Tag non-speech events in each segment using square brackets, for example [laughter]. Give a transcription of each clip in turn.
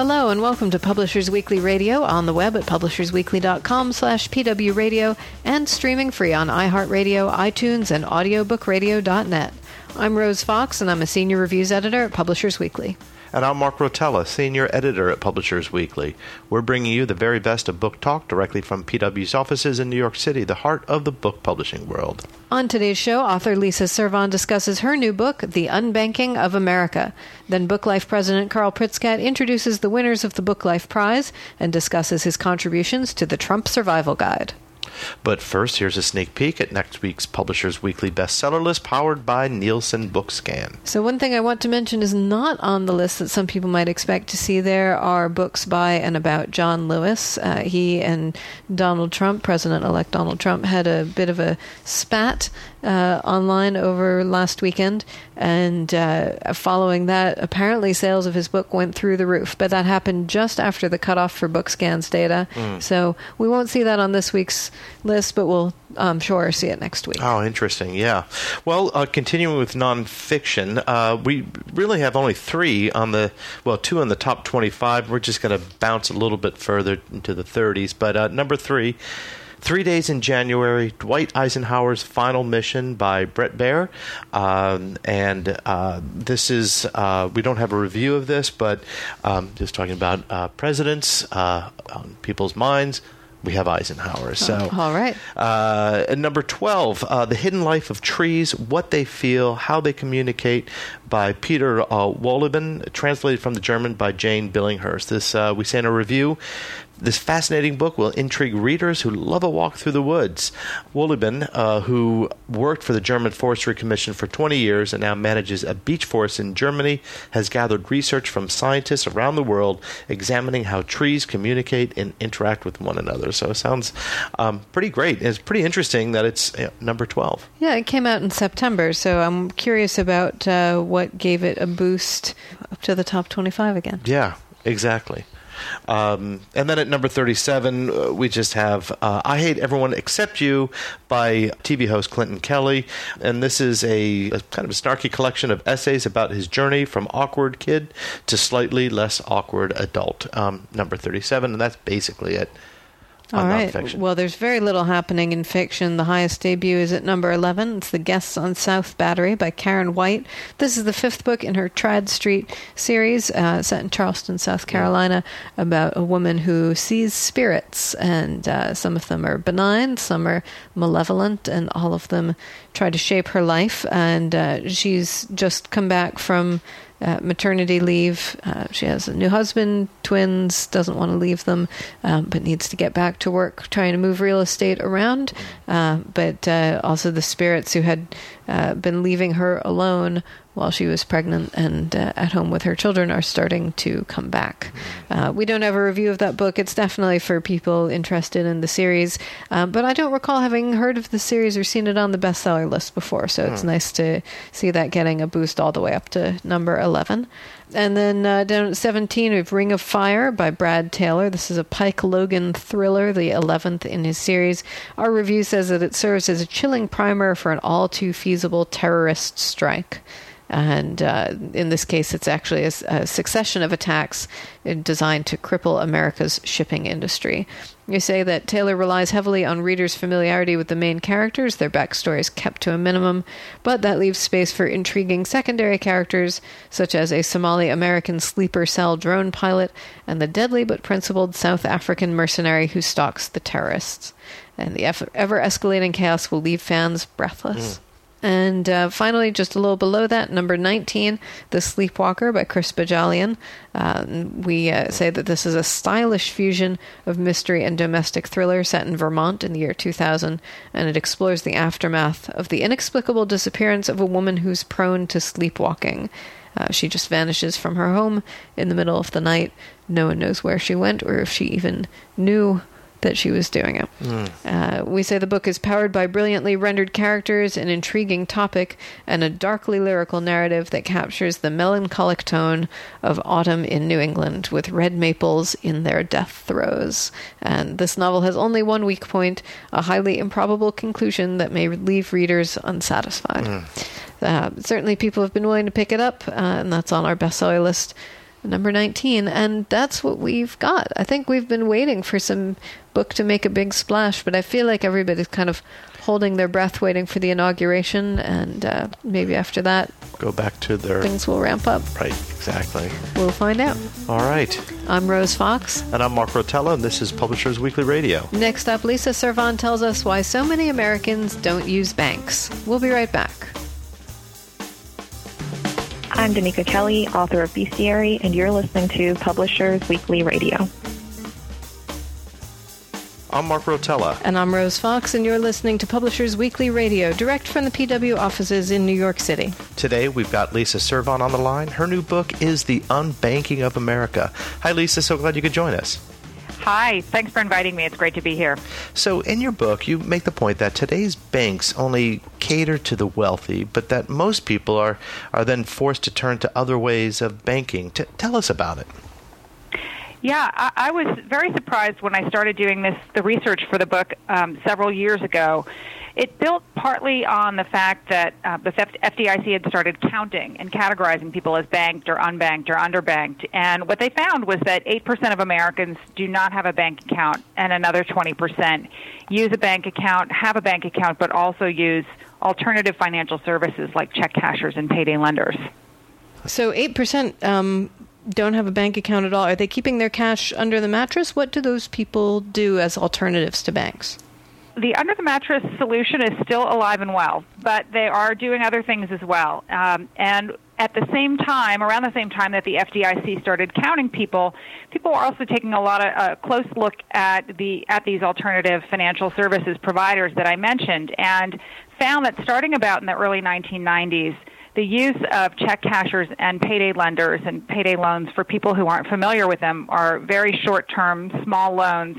Hello and welcome to Publishers Weekly Radio on the web at publishersweekly.com slash pwradio and streaming free on iHeartRadio, iTunes, and audiobookradio.net. I'm Rose Fox and I'm a senior reviews editor at Publishers Weekly. And I'm Mark Rotella, Senior Editor at Publishers Weekly. We're bringing you the very best of book talk directly from PW's offices in New York City, the heart of the book publishing world. On today's show, author Lisa Servon discusses her new book, The Unbanking of America. Then Book Life President Carl Pritzkat introduces the winners of the Book Life Prize and discusses his contributions to the Trump Survival Guide. But first, here's a sneak peek at next week's Publishers Weekly bestseller list powered by Nielsen Bookscan. So, one thing I want to mention is not on the list that some people might expect to see there are books by and about John Lewis. Uh, he and Donald Trump, President elect Donald Trump, had a bit of a spat uh, online over last weekend, and uh, following that, apparently sales of his book went through the roof. But that happened just after the cutoff for BookScan's data, mm. so we won't see that on this week's list, but we'll, I'm sure, see it next week. Oh, interesting. Yeah. Well, uh, continuing with nonfiction, uh, we really have only three on the well, two on the top 25. We're just going to bounce a little bit further into the 30s, but uh, number three. Three Days in January, Dwight Eisenhower's Final Mission by Bret Baier. Um, and uh, this is, uh, we don't have a review of this, but um, just talking about uh, presidents uh, on people's minds we have Eisenhower. So, oh, all right. Uh, number 12, uh, The Hidden Life of Trees What They Feel, How They Communicate by Peter uh, Wohlleben, translated from the German by Jane Billinghurst. This, uh, we say in a review, this fascinating book will intrigue readers who love a walk through the woods. Wohlleben, uh, who worked for the German Forestry Commission for 20 years and now manages a beech forest in Germany, has gathered research from scientists around the world examining how trees communicate and interact with one another. So it sounds um, pretty great. It's pretty interesting that it's know, number 12. Yeah, it came out in September, so I'm curious about uh, what gave it a boost up to the top 25 again. Yeah, exactly. Um, and then at number 37, uh, we just have uh, I Hate Everyone Except You by TV host Clinton Kelly. And this is a, a, kind of a snarky collection of essays about his journey from awkward kid to slightly less awkward adult. Um, number 37, and that's basically it. All right. Well, there's very little happening in fiction. The highest debut is at number 11. It's The Guests on South Battery by Karen White. This is the fifth book in her Tradd Street series, uh, set in Charleston, South Carolina, yeah. about a woman who sees spirits. And uh, some of them are benign, some are malevolent, and all of them try to shape her life. And uh, she's just come back from uh, maternity leave. Uh, she has a new husband, twins, doesn't want to leave them, um, but needs to get back to work trying to move real estate around. Uh, but uh, also the spirits who had uh, been leaving her alone while she was pregnant and uh, at home with her children are starting to come back. Uh, we don't have a review of that book. It's definitely for people interested in the series, um, but I don't recall having heard of the series or seen it on the bestseller list before, so it's hmm. nice to see that getting a boost all the way up to number 11. And then uh, down at 17, we have Ring of Fire by Brad Taylor. This is a Pike Logan thriller, the 11th in his series. Our review says that it serves as a chilling primer for an all too feasible terrorist strike. And uh, in this case, it's actually a, a, succession of attacks designed to cripple America's shipping industry. You say that Taylor relies heavily on readers' familiarity with the main characters, their backstories kept to a minimum, but that leaves space for intriguing secondary characters, such as a Somali American sleeper cell drone pilot and the deadly but principled South African mercenary who stalks the terrorists. And the ever escalating chaos will leave fans breathless. Mm. And uh, finally, just a little below that, number 19, The Sleepwalker by Chris Bohjalian. Uh, we uh, say that this is a stylish fusion of mystery and domestic thriller set in Vermont in the year 2000, and it explores the aftermath of the inexplicable disappearance of a woman who's prone to sleepwalking. Uh, she just vanishes from her home in the middle of the night. No one knows where she went or if she even knew that she was doing it. Mm. Uh, we say the book is powered by brilliantly rendered characters, an intriguing topic, and a darkly lyrical narrative that captures the melancholic tone of autumn in New England with red maples in their death throes. And this novel has only one weak point a highly improbable conclusion that may leave readers unsatisfied. Mm. Uh, certainly, people have been willing to pick it up, uh, and that's on our bestseller list number 19 and that's what we've got. I think we've been waiting for some book to make a big splash but i feel like everybody's kind of holding their breath waiting for the inauguration and uh, maybe after that go back to their things will ramp up. Right exactly. We'll find out. All right. I'm rose fox. And i'm mark rotella and this is publishers weekly radio. Next up lisa servon tells us why so many americans don't use banks. We'll be right back I'm Donika Kelly, author of Bestiary, and you're listening to Publishers Weekly Radio. I'm Mark Rotella. And I'm Rose Fox, and you're listening to Publishers Weekly Radio, direct from the PW offices in New York City. Today, we've got Lisa Servon on the line. Her new book is The Unbanking of America. Hi, Lisa. So glad you could join us. Hi, thanks for inviting me. It's great to be here. So, in your book, you make the point that today's banks only cater to the wealthy, but that most people are, are then forced to turn to other ways of banking. T- tell us about it. Yeah, I, I, was very surprised when I started doing this, the research for the book um, several years ago it built partly on the fact that uh, the FDIC had started counting and categorizing people as banked or unbanked or underbanked. And what they found was that 8% of Americans do not have a bank account, and another 20% use a bank account, have a bank account, but also use alternative financial services like check cashers and payday lenders. So 8% um, don't have a bank account at all. Are they keeping their cash under the mattress? What do those people do as alternatives to banks? The under the mattress solution is still alive and well, but they are doing other things as well. Um, and at the same time, around the same time that the FDIC started counting people, people were also taking a lot of a close look at the at these alternative financial services providers that I mentioned, and found that starting about in the early 1990s. The use of check cashers and payday lenders and payday loans for people who aren't familiar with them are very short term, small loans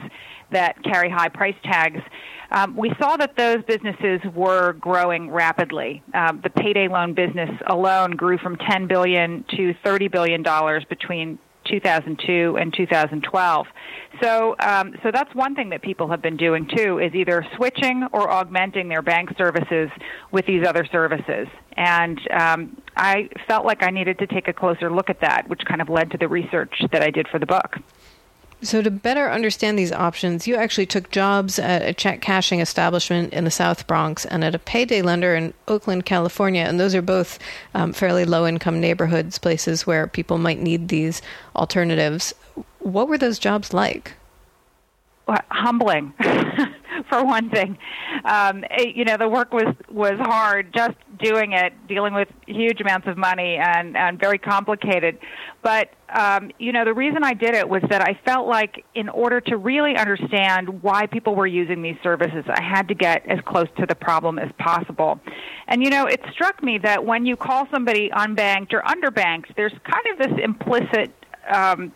that carry high price tags um, we saw that those businesses were growing rapidly. Um, the payday loan business alone grew from 10 billion to 30 billion dollars between 2002 and 2012. So, um, so that's one thing that people have been doing too is either switching or augmenting their bank services with these other services. And um, I felt like I needed to take a closer look at that, which kind of led to the research that I did for the book. So, to better understand these options, you actually took jobs at a check cashing establishment in the South Bronx and at a payday lender in Oakland, California. And those are both um, fairly low income neighborhoods, places where people might need these alternatives. What were those jobs like? Well, humbling. [laughs] for one thing. Um, it, you know, the work was was hard. Just doing it, dealing with huge amounts of money and and very complicated. But um, you know, the reason I did it was that I felt like in order to really understand why people were using these services, I had to get as close to the problem as possible. And you know, it struck me that when you call somebody unbanked or underbanked, there's kind of this implicit um,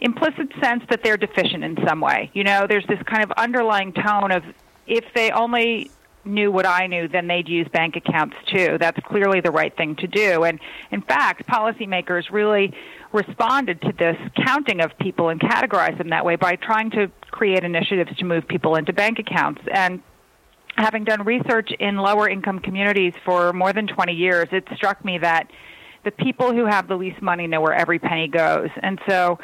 implicit sense that they're deficient in some way. You know, there's this kind of underlying tone of if they only knew what I knew, then they'd use bank accounts too. That's clearly the right thing to do. And in fact, policymakers really responded to this counting of people and categorized them that way by trying to create initiatives to move people into bank accounts. And having done research in lower income communities for more than 20 years, it struck me that the people who have the least money know where every penny goes. And so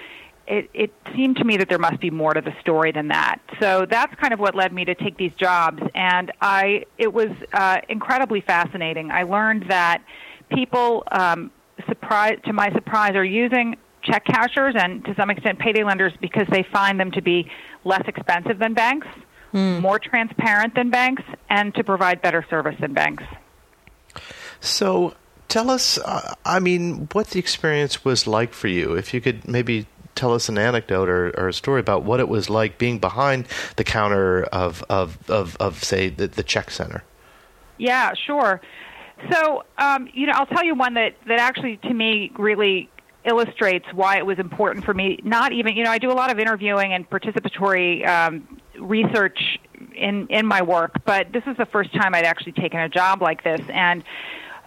it, it seemed to me that there must be more to the story than that. So that's kind of what led me to take these jobs, and I it was uh, incredibly fascinating. I learned that people, um, surprise to my surprise, are using check cashers and to some extent payday lenders because they find them to be less expensive than banks, mm. more transparent than banks, and to provide better service than banks. So tell us, uh, I mean, what the experience was like for you. If you could maybe tell us an anecdote or, or, a story about what it was like being behind the counter of of of, of say the, the check center. Yeah, sure. So, um, you know, I'll tell you one that that actually to me really illustrates why it was important for me. Not even, you know, I do a lot of interviewing and participatory um, research in in my work, but this is the first time I'd actually taken a job like this, and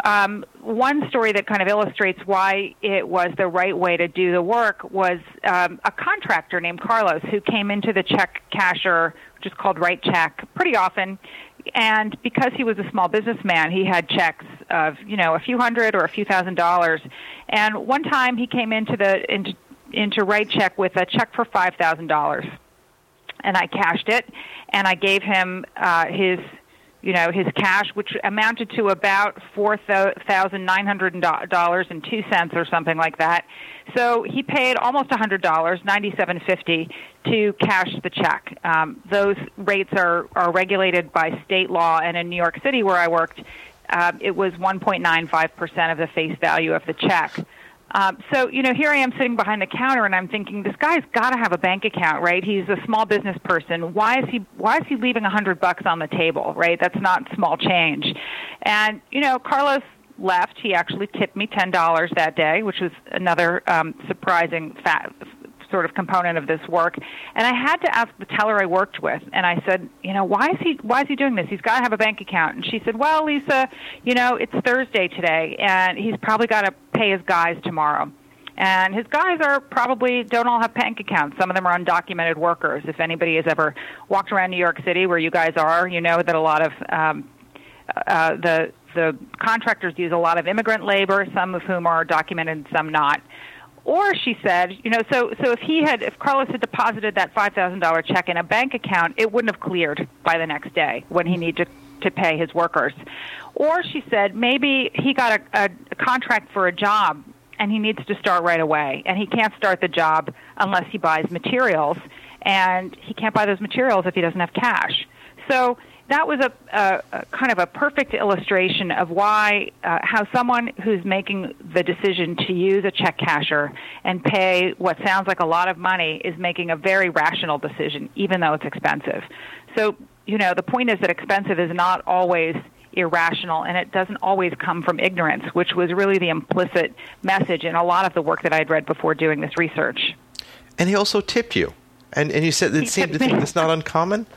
um, one story that kind of illustrates why it was the right way to do the work was um, a contractor named Carlos who came into the check casher, which is called RiteCheck, pretty often. And because he was a small businessman, he had checks of you know a few hundred or a few thousand dollars. And one time he came into the into into RiteCheck with a check for five thousand dollars, and I cashed it, and I gave him uh, his you know, his cash, which amounted to about four thousand nine hundred dollars and two cents or something like that. So he paid almost a hundred dollars, ninety seven fifty, to cash the check. Um, those rates are are regulated by state law, and in New York City, where I worked, uh, it was one point nine five percent of the face value of the check. Um, so you know, here I am sitting behind the counter, and I'm thinking, this guy's got to have a bank account, right? He's a small business person. Why is he Why is he leaving a hundred bucks on the table, right? That's not small change. And you know, Carlos left. He actually tipped me ten dollars that day, which was another um, surprising fact, sort of component of this work. And I had to ask the teller I worked with, and I said, you know, why is he why is he doing this? He's got to have a bank account. And she said, well, Lisa, you know, it's Thursday today, and he's probably got to pay his guys tomorrow. And his guys are probably don't all have bank accounts. Some of them are undocumented workers. If anybody has ever walked around New York City, where you guys are, you know that a lot of um, uh, the the contractors use a lot of immigrant labor, some of whom are documented, some not. Or she said, you know, so so if he had, if Carlos had deposited that five thousand dollar check in a bank account, it wouldn't have cleared by the next day when he needed to, to pay his workers. Or she said maybe he got a, a, a contract for a job and he needs to start right away, and he can't start the job unless he buys materials, and he can't buy those materials if he doesn't have cash. So that was a, a, a, kind of a perfect illustration of why uh, how someone who's making the decision to use a check casher and pay what sounds like a lot of money is making a very rational decision even though it's expensive. So you know the point is that expensive is not always irrational and it doesn't always come from ignorance which was really the implicit message in a lot of the work that I'd read before doing this research. And he also tipped you. And and you said it seemed to think that's not uncommon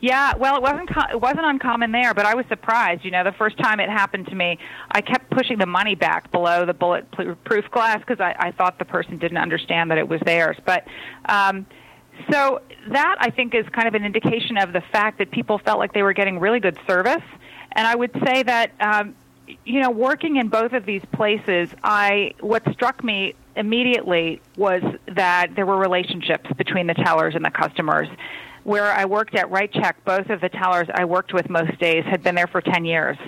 yeah, well, it wasn't co- it wasn't uncommon there, but I was surprised. You know, the first time it happened to me, I kept pushing the money back below the bulletproof glass because I, I thought the person didn't understand that it was theirs. But um, so that I think is kind of an indication of the fact that people felt like they were getting really good service. And I would say that um, you know, working in both of these places, I what struck me immediately was that there were relationships between the tellers and the customers where I worked at RiteCheck, both of the tellers I worked with most days had been there for 10 years.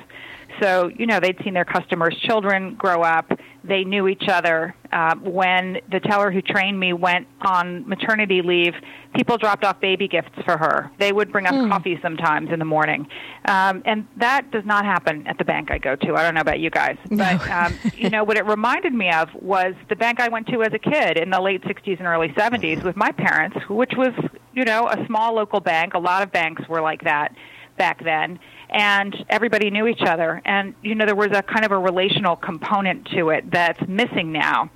So, you know, they'd seen their customers' children grow up. They knew each other. Uh, when the teller who trained me went on maternity leave, people dropped off baby gifts for her. They would bring us mm. coffee sometimes in the morning. Um, and that does not happen at the bank I go to. I don't know about you guys. But, no. um, you know, what it reminded me of was the bank I went to as a kid in the late 60s and early 70s with my parents, which was, you know, a small local bank. A lot of banks were like that back then and everybody knew each other. And you know, there was a kind of a relational component to it that's missing now.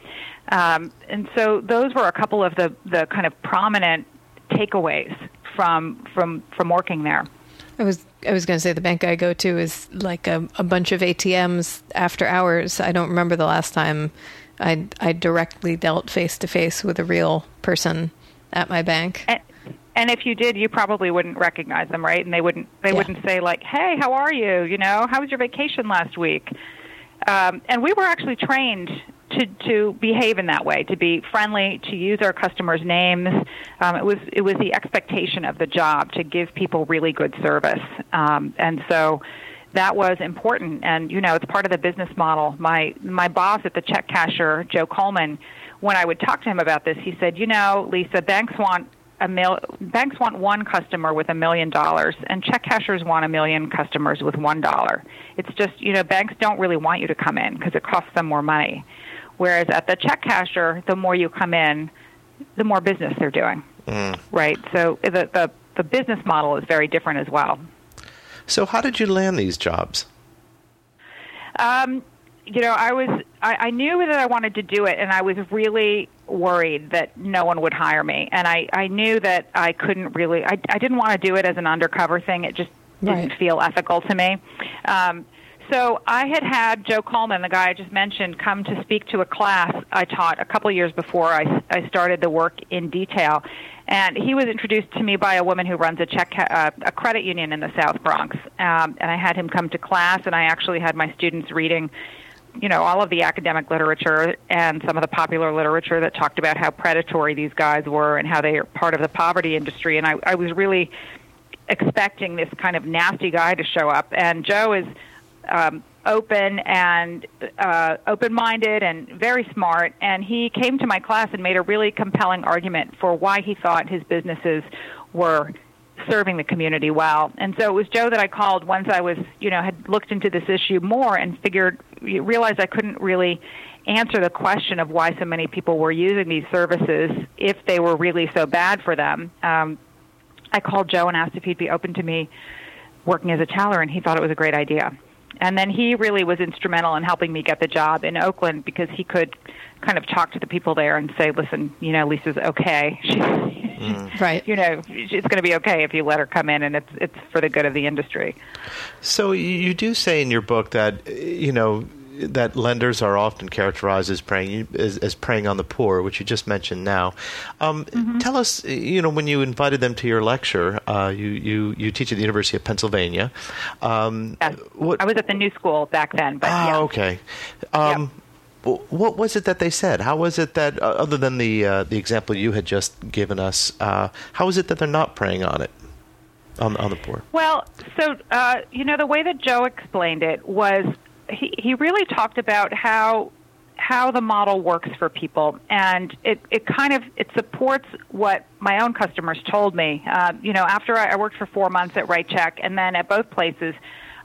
Um, and so those were a couple of the the kind of prominent takeaways from from from working there. I was I was going to say the bank I go to is like a, a bunch of ATMs after hours. I don't remember the last time I I directly dealt face to face with a real person at my bank. And, and if you did, you probably wouldn't recognize them, right? And they wouldn't they yeah. wouldn't say like, "Hey, how are you? You know, how was your vacation last week?" Um, and we were actually trained to to behave in that way, to be friendly, to use our customers' names. Um, it was it was the expectation of the job to give people really good service, um, and so that was important. And you know, it's part of the business model. My my boss at the check casher, Joe Coleman, when I would talk to him about this, he said, "You know, Lisa, banks want a mil- banks want one customer with a million dollars, and check cashers want a million customers with one dollar. It's just you know banks don't really want you to come in because it costs them more money. Whereas at the check casher, the more you come in, the more business they're doing. Mm. Right. So the, the the business model is very different as well. So how did you land these jobs? Um, you know, I was I, I knew that I wanted to do it, and I was really worried that no one would hire me. And I, I knew that I couldn't really, I, I didn't want to do it as an undercover thing. It just didn't feel ethical to me. Um, so I had had Joe Coleman, the guy I just mentioned, come to speak to a class I taught a couple years before I, I started the work in detail. And he was introduced to me by a woman who runs a check uh, a credit union in the South Bronx. Um, and I had him come to class, and I actually had my students reading, you know, all of the academic literature and some of the popular literature that talked about how predatory these guys were and how they are part of the poverty industry. And I, I was really expecting this kind of nasty guy to show up. And Joe is um, open and uh, open-minded and very smart. And he came to my class and made a really compelling argument for why he thought his businesses were serving the community well. And so it was Joe that I called once I was, you know, had looked into this issue more and figured, realized I couldn't really answer the question of why so many people were using these services if they were really so bad for them. Um, I called Joe and asked if he'd be open to me working as a teller, and he thought it was a great idea. And then he really was instrumental in helping me get the job in Oakland because he could kind of talk to the people there and say, "Listen, you know, Lisa's okay. [laughs] She, mm. [laughs] right? You know, it's going to be okay if you let her come in, and it's it's for the good of the industry." So you do say in your book that you know that lenders are often characterized as preying as, as preying on the poor, which you just mentioned now. Um, mm-hmm. Tell us, you know, when you invited them to your lecture, uh, you, you you teach at the University of Pennsylvania. Um, yes. what, I was at the New School back then, but ah, yeah. okay. Um, yep. What was it that they said? How was it that, uh, other than the uh, the example you had just given us, uh, how is it that they're not preying on it? On, on the poor? Well, so uh, you know the way that Joe explained it was he, he really talked about how how the model works for people, and it, it kind of it supports what my own customers told me. Uh, you know, after I, I worked for four months at RiteCheck, and then at both places,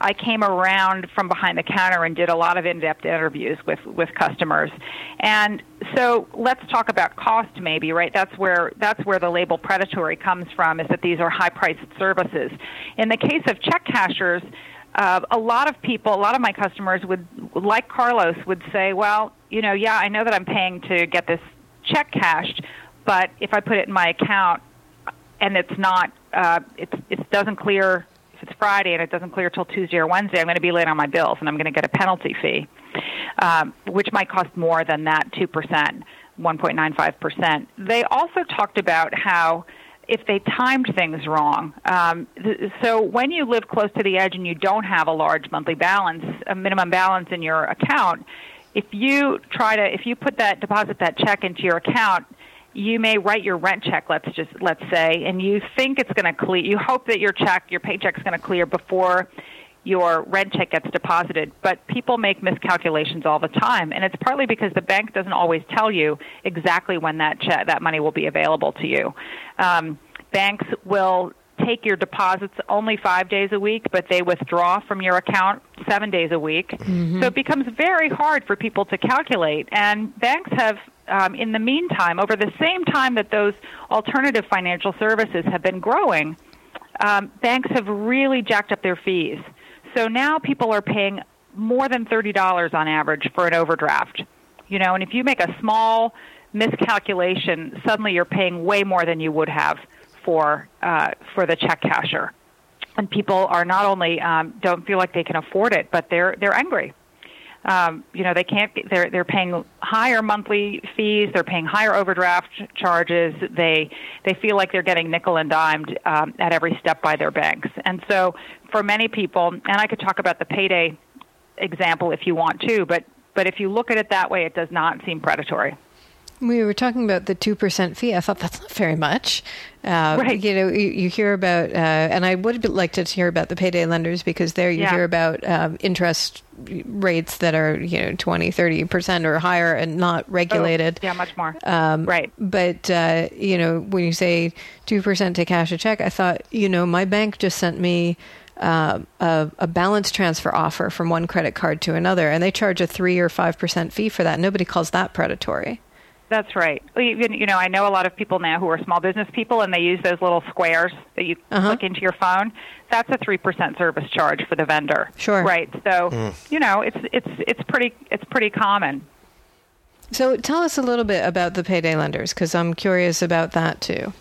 I came around from behind the counter and did a lot of in-depth interviews with with customers. And so let's talk about cost, maybe right. That's where that's where the label predatory comes from. Is that these are high-priced services. In the case of check cashers uh, a lot of people, a lot of my customers would, like Carlos, would say, well, you know, yeah, I know that I'm paying to get this check cashed, but if I put it in my account and it's not, uh, it doesn't clear, it's Friday and it doesn't clear till Tuesday or Wednesday, I'm going to be late on my bills and I'm going to get a penalty fee, um, which might cost more than that 2%, 1.95%. They also talked about how if they timed things wrong. Um, th- so when you live close to the edge and you don't have a large monthly balance, a minimum balance in your account, if you try to, if you put that deposit that check into your account, you may write your rent check. Let's just let's say, and you think it's going to clear. You hope that your check, your paycheck, is going to clear before your rent check gets deposited. But people make miscalculations all the time, and it's partly because the bank doesn't always tell you exactly when that check, that money will be available to you. Um, banks will take your deposits only five days a week, but they withdraw from your account seven days a week. Mm-hmm. So it becomes very hard for people to calculate. And banks have, um, in the meantime, over the same time that those alternative financial services have been growing, um, banks have really jacked up their fees. So now people are paying more than $30 on average for an overdraft. You know, and if you make a small miscalculation, suddenly you're paying way more than you would have for uh, for the check casher. And people are not only um, don't feel like they can afford it, but they're they're angry. Um, you know, they can't. They're they're paying higher monthly fees. They're paying higher overdraft charges. They they feel like they're getting nickel and dimed um, at every step by their banks. And so, for many people, and I could talk about the payday example if you want to, but but if you look at it that way, it does not seem predatory. We were talking about the 2% fee. I thought that's not very much. Uh, right. You know, you, you hear about, uh, and I would like to hear about the payday lenders because there you yeah. hear about um, interest rates that are, you know, 20, 30% or higher and not regulated. Oh, yeah, much more. Um, right. But, uh, you know, when you say 2% to cash a check, I thought, you know, my bank just sent me uh, a, a, balance transfer offer from one credit card to another, and they charge a three or five percent fee for that. Nobody calls that predatory. That's right. You know, I know a lot of people now who are small business people, and they use those little squares that you uh-huh. click into your phone. That's a three percent service charge for the vendor. Sure. Right. So mm. you know, it's it's it's pretty it's pretty common. So tell us a little bit about the payday lenders, because I'm curious about that too.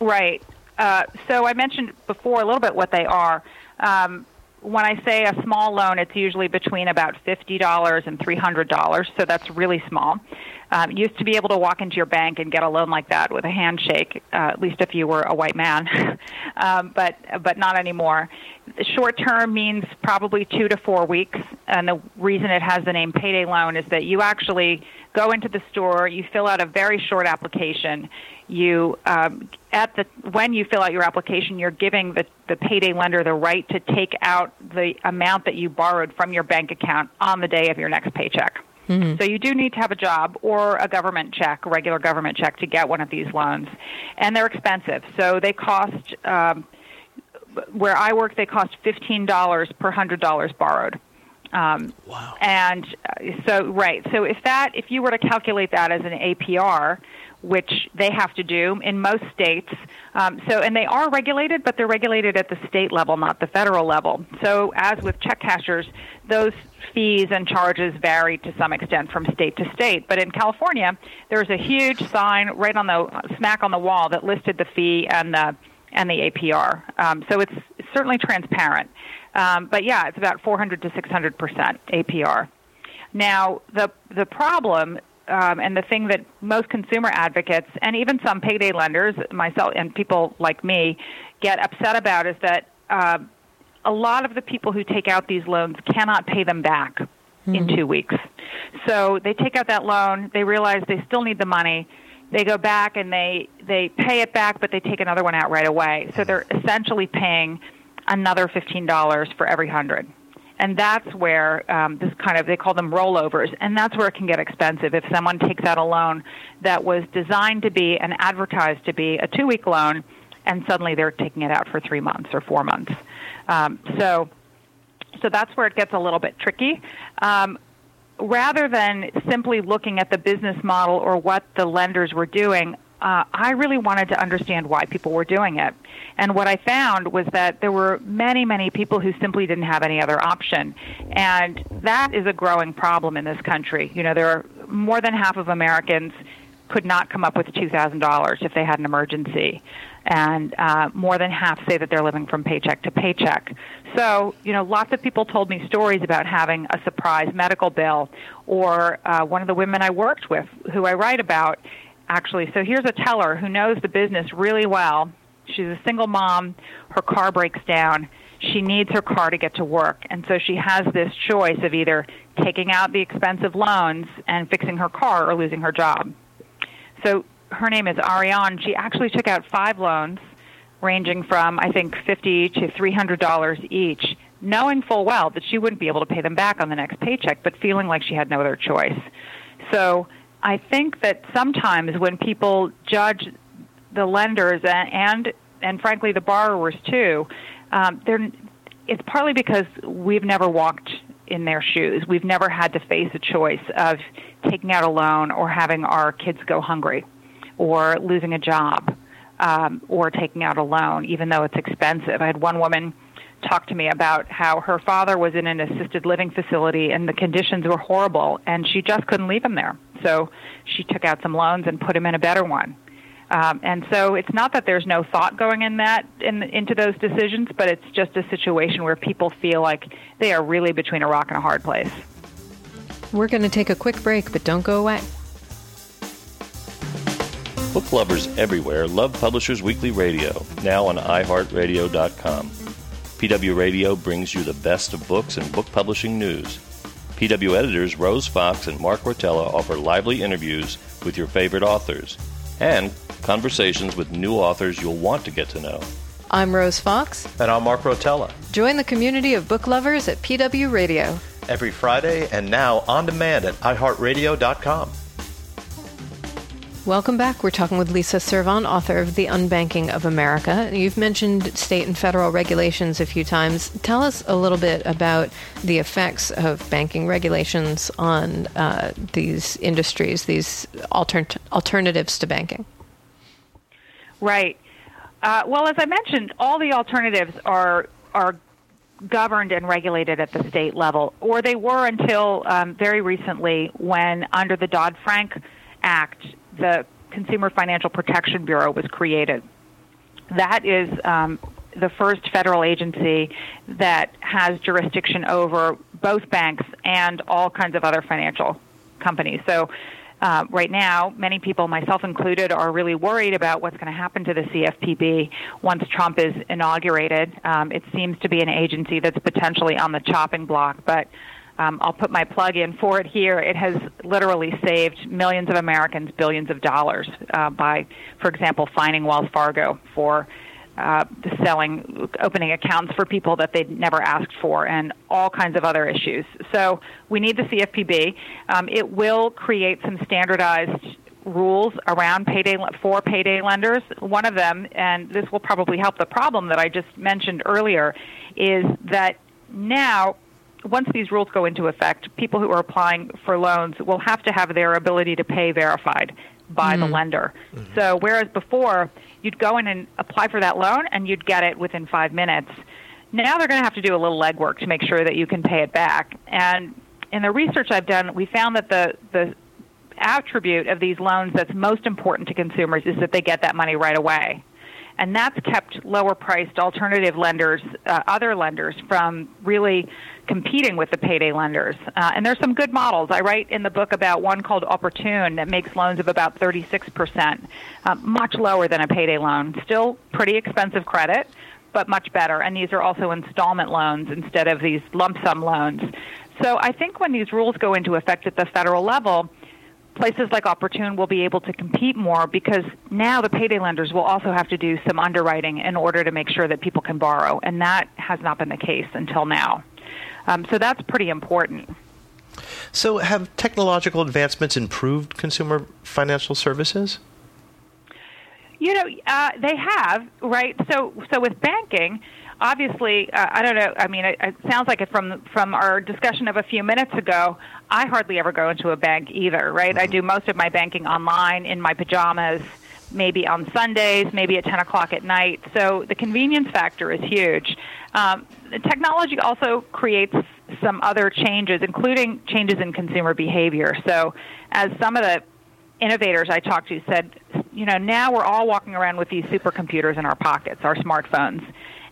Right. Uh, so I mentioned before a little bit what they are. Um, when I say a small loan, it's usually between about $50 and $300, so that's really small. Um, used to be able to walk into your bank and get a loan like that with a handshake, uh, at least if you were a white man, [laughs] um, but but not anymore. Short term means probably two to four weeks, and the reason it has the name payday loan is that you actually go into the store, you fill out a very short application. You um, at the when you fill out your application, you're giving the the payday lender the right to take out the amount that you borrowed from your bank account on the day of your next paycheck. Mm-hmm. So you do need to have a job or a government check, a regular government check, to get one of these loans, and they're expensive. So they cost. Um, where I work, they cost fifteen dollars per hundred dollars borrowed. Um, wow. And uh, so, right. So if that, if you were to calculate that as an APR, which they have to do in most states. Um, so, and they are regulated, but they're regulated at the state level, not the federal level. So, as with check cashers, those fees and charges vary to some extent from state to state. But in California, there's a huge sign right on the smack on the wall that listed the fee and the and the APR. Um, so it's, certainly transparent. Um, but yeah, it's about 400 to 600 percent APR. Now, the the problem um, and the thing that most consumer advocates and even some payday lenders, myself and people like me, get upset about is that uh, a lot of the people who take out these loans cannot pay them back mm-hmm. in two weeks. So they take out that loan, they realize they still need the money. They go back and they they pay it back, but they take another one out right away. So they're essentially paying another fifteen dollars for every hundred and that's where um, this kind of they call them rollovers, and that's where it can get expensive if someone takes out a loan that was designed to be and advertised to be a two-week loan, and suddenly they're taking it out for three months or four months. Um, so, so that's where it gets a little bit tricky. Um, rather than simply looking at the business model or what the lenders were doing, uh, I really wanted to understand why people were doing it. And what I found was that there were many, many people who simply didn't have any other option. And that is a growing problem in this country. You know, there are more than half of Americans could not come up with $2,000 if they had an emergency. And uh, more than half say that they're living from paycheck to paycheck. So, you know, lots of people told me stories about having a surprise medical bill. Or uh, one of the women I worked with, who I write about, actually. So here's a teller who knows the business really well. She's a single mom. Her car breaks down. She needs her car to get to work. And so she has this choice of either taking out the expensive loans and fixing her car or losing her job. So her name is Ariane. She actually took out five loans ranging from I think 50 to $300 each, knowing full well that she wouldn't be able to pay them back on the next paycheck, but feeling like she had no other choice. So I think that sometimes when people judge the lenders and and, and frankly the borrowers too, um, they're it's partly because we've never walked in their shoes. We've never had to face a choice of taking out a loan or having our kids go hungry or losing a job um, or taking out a loan, even though it's expensive. I had one woman talked to me about how her father was in an assisted living facility and the conditions were horrible and she just couldn't leave him there. So she took out some loans and put him in a better one. Um, and so it's not that there's no thought going in that in, into those decisions, but it's just a situation where people feel like they are really between a rock and a hard place. We're going to take a quick break, but don't go away. Book lovers everywhere love Publishers Weekly Radio, now on iHeartRadio.com. PW Radio brings you the best of books and book publishing news. PW editors Rose Fox and Mark Rotella offer lively interviews with your favorite authors and conversations with new authors you'll want to get to know. I'm Rose Fox. And I'm Mark Rotella. Join the community of book lovers at PW Radio. Every Friday and now on demand at iHeartRadio.com. Welcome back. We're talking with Lisa Servon, author of The Unbanking of America. You've mentioned state and federal regulations a few times. Tell us a little bit about the effects of banking regulations on uh, these industries, these alter- alternatives to banking. Right. Uh, well, as I mentioned, all the alternatives are are governed and regulated at the state level, or they were until um, very recently, when under the Dodd Frank Act, the Consumer Financial Protection Bureau was created. That is um, the first federal agency that has jurisdiction over both banks and all kinds of other financial companies. So, uh, right now, many people, myself included, are really worried about what's going to happen to the CFPB once Trump is inaugurated. Um, it seems to be an agency that's potentially on the chopping block, but um, I'll put my plug in for it here. It has literally saved millions of Americans billions of dollars uh, by, for example, fining Wells Fargo for uh, selling, opening accounts for people that they'd never asked for, and all kinds of other issues. So we need the CFPB. Um, it will create some standardized rules around payday for payday lenders. One of them, and this will probably help the problem that I just mentioned earlier, is that now once these rules go into effect, people who are applying for loans will have to have their ability to pay verified by mm. the lender. Mm-hmm. So whereas before you'd go in and apply for that loan and you'd get it within five minutes, now they're going to have to do a little legwork to make sure that you can pay it back. And in the research I've done, we found that the the attribute of these loans that's most important to consumers is that they get that money right away and that's kept lower priced alternative lenders, uh, other lenders, from really competing with the payday lenders. Uh, and there's some good models. I write in the book about one called Oportun that makes loans of about 36%, uh, much lower than a payday loan. Still pretty expensive credit, but much better. And these are also installment loans instead of these lump sum loans. So I think when these rules go into effect at the federal level, places like Oportun will be able to compete more because now the payday lenders will also have to do some underwriting in order to make sure that people can borrow, and that has not been the case until now. Um, so that's pretty important. So, have technological advancements improved consumer financial services? You know, uh, they have, right? So, so with banking, obviously, uh, I don't know. I mean, it, it sounds like it from from our discussion of a few minutes ago. I hardly ever go into a bank either, right? I do most of my banking online in my pajamas, maybe on Sundays, maybe at 10 o'clock at night. So the convenience factor is huge. Um, technology also creates some other changes, including changes in consumer behavior. So, as some of the innovators I talked to said, you know, now we're all walking around with these supercomputers in our pockets, our smartphones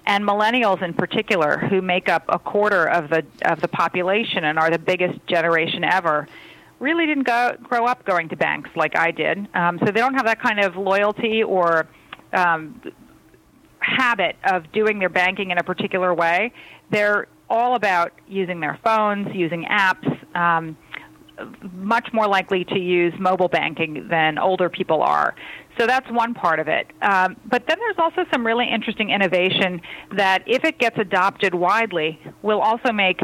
and millennials in particular, who make up a quarter of the of the population and are the biggest generation ever, really didn't go, grow up going to banks like I did. Um, so they don't have that kind of loyalty or um, habit of doing their banking in a particular way. They're all about using their phones, using apps. Um, much more likely to use mobile banking than older people are. So that's one part of it. Um, but then there's also some really interesting innovation that, if it gets adopted widely, will also make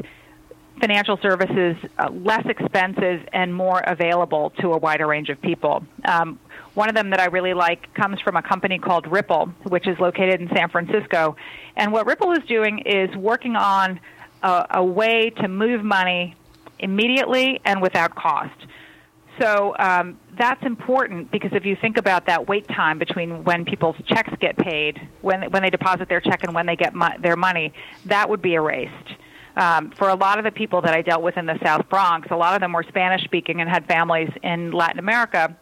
financial services uh, less expensive and more available to a wider range of people. Um, one of them that I really like comes from a company called Ripple, which is located in San Francisco. And what Ripple is doing is working on a, a way to move money immediately and without cost. So um, that's important because if you think about that wait time between when people's checks get paid, when when they deposit their check, and when they get mo- their money, that would be erased. Um, for a lot of the people that I dealt with in the South Bronx, a lot of them were Spanish speaking and had families in Latin America.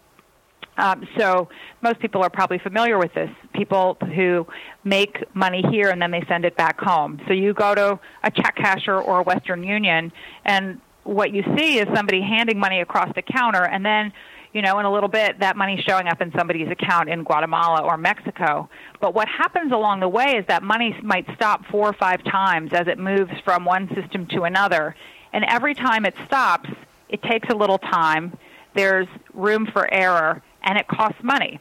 Um, so most people are probably familiar with this. People who make money here and then they send it back home. So you go to a check casher or a Western Union, and what you see is somebody handing money across the counter and then you know, in a little bit, that money's showing up in somebody's account in Guatemala or Mexico. But what happens along the way is that money might stop four or five times as it moves from one system to another. And every time it stops, it takes a little time. There's room for error, and it costs money.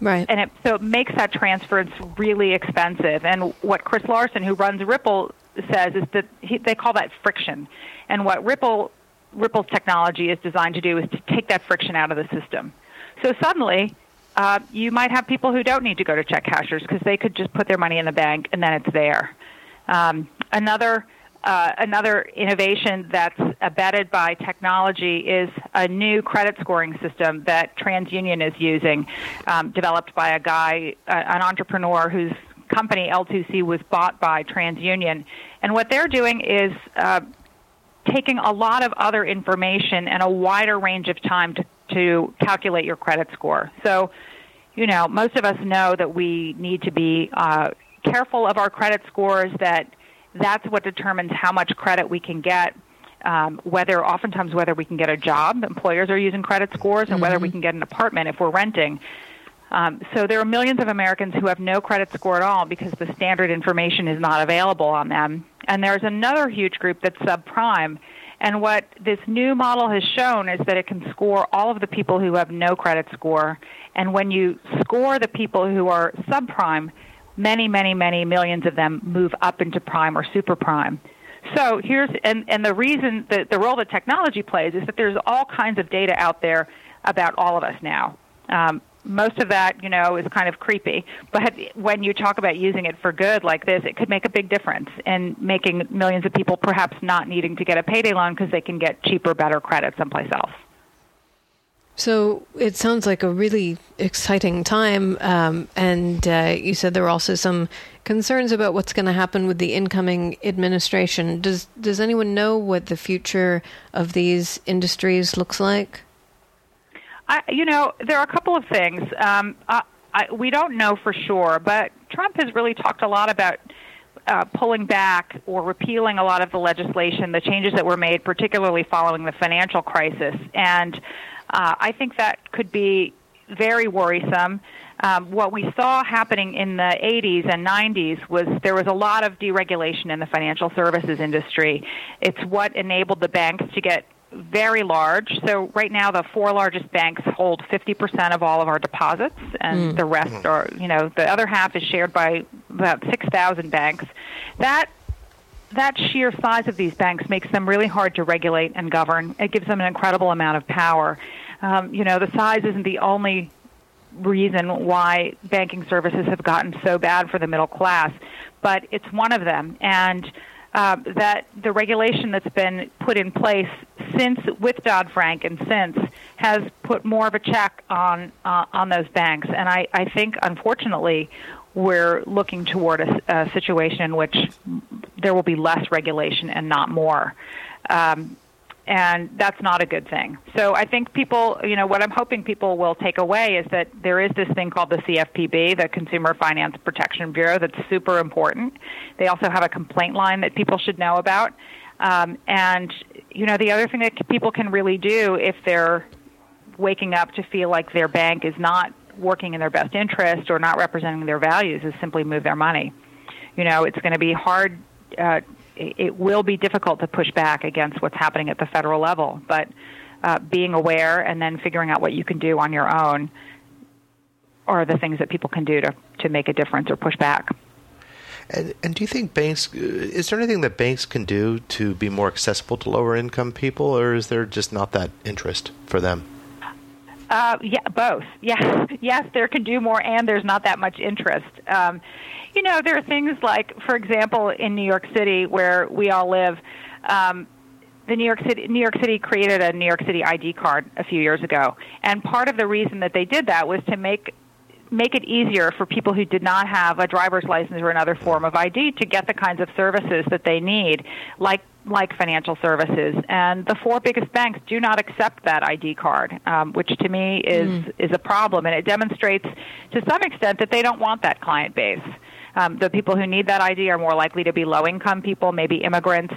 Right. And it, so it makes that transference really expensive. And what Chris Larsen, who runs Ripple, says is that he, they call that friction. And what Ripple Ripple's technology is designed to do is to take that friction out of the system. So suddenly, uh, you might have people who don't need to go to check cashers because they could just put their money in the bank and then it's there. Um, another uh, another innovation that's abetted by technology is a new credit scoring system that TransUnion is using, um, developed by a guy, uh, an entrepreneur whose company L2C was bought by TransUnion. And what they're doing is uh, taking a lot of other information and a wider range of time to, to calculate your credit score. So, you know, most of us know that we need to be uh, careful of our credit scores, that that's what determines how much credit we can get. Um, whether oftentimes whether we can get a job, employers are using credit scores, and mm-hmm. whether we mm-hmm. can get an apartment if we're renting. Um, so there are millions of Americans who have no credit score at all because the standard information is not available on them. And there's another huge group that's subprime. And what this new model has shown is that it can score all of the people who have no credit score. And when you score the people who are subprime, many, many, many millions of them move up into prime or super prime. So here's and, and the reason that the role that technology plays is that there's all kinds of data out there about all of us now. Um, most of that, you know, is kind of creepy. But when you talk about using it for good like this, it could make a big difference in making millions of people perhaps not needing to get a payday loan because they can get cheaper, better credit someplace else. So it sounds like a really exciting time. Um, and uh, you said there were also some concerns about what's going to happen with the incoming administration. Does Does anyone know what the future of these industries looks like? I, you know, there are a couple of things. Um, I, I, we don't know for sure, but Trump has really talked a lot about uh, pulling back or repealing a lot of the legislation, the changes that were made, particularly following the financial crisis. And uh, I think that could be very worrisome. Um, what we saw happening in the 80s and 90s was there was a lot of deregulation in the financial services industry. It's what enabled the banks to get very large. So right now, the four largest banks hold 50% of all of our deposits, and mm. the rest mm-hmm. are, you know, the other half is shared by about 6,000 banks. That that sheer size of these banks makes them really hard to regulate and govern. It gives them an incredible amount of power. Um, you know, the size isn't the only reason why banking services have gotten so bad for the middle class, but it's one of them. And uh, that the regulation that's been put in place since with Dodd Frank and since has put more of a check on uh, on those banks, and I, I think unfortunately we're looking toward a, a situation in which there will be less regulation and not more. Um, and that's not a good thing. So I think people, you know, what I'm hoping people will take away is that there is this thing called the CFPB, the Consumer Finance Protection Bureau, that's super important. They also have a complaint line that people should know about. Um, and, you know, the other thing that people can really do if they're waking up to feel like their bank is not working in their best interest or not representing their values is simply move their money. You know, it's going to be hard uh, it will be difficult to push back against what's happening at the federal level. But uh, being aware and then figuring out what you can do on your own are the things that people can do to, to make a difference or push back. And, and do you think banks, is there anything that banks can do to be more accessible to lower income people, or is there just not that interest for them? Uh, yeah, both. [laughs] Yeah, yes, there can do more, and there's not that much interest. Um, you know, there are things like, for example, in New York City, where we all live. Um, the New York City New York City created a New York City ID card a few years ago, and part of the reason that they did that was to make make it easier for people who did not have a driver's license or another form of ID to get the kinds of services that they need, like like financial services. And the four biggest banks do not accept that ID card, um, which to me is mm. is a problem, and it demonstrates to some extent that they don't want that client base. Um, the people who need that ID are more likely to be low income people, maybe immigrants.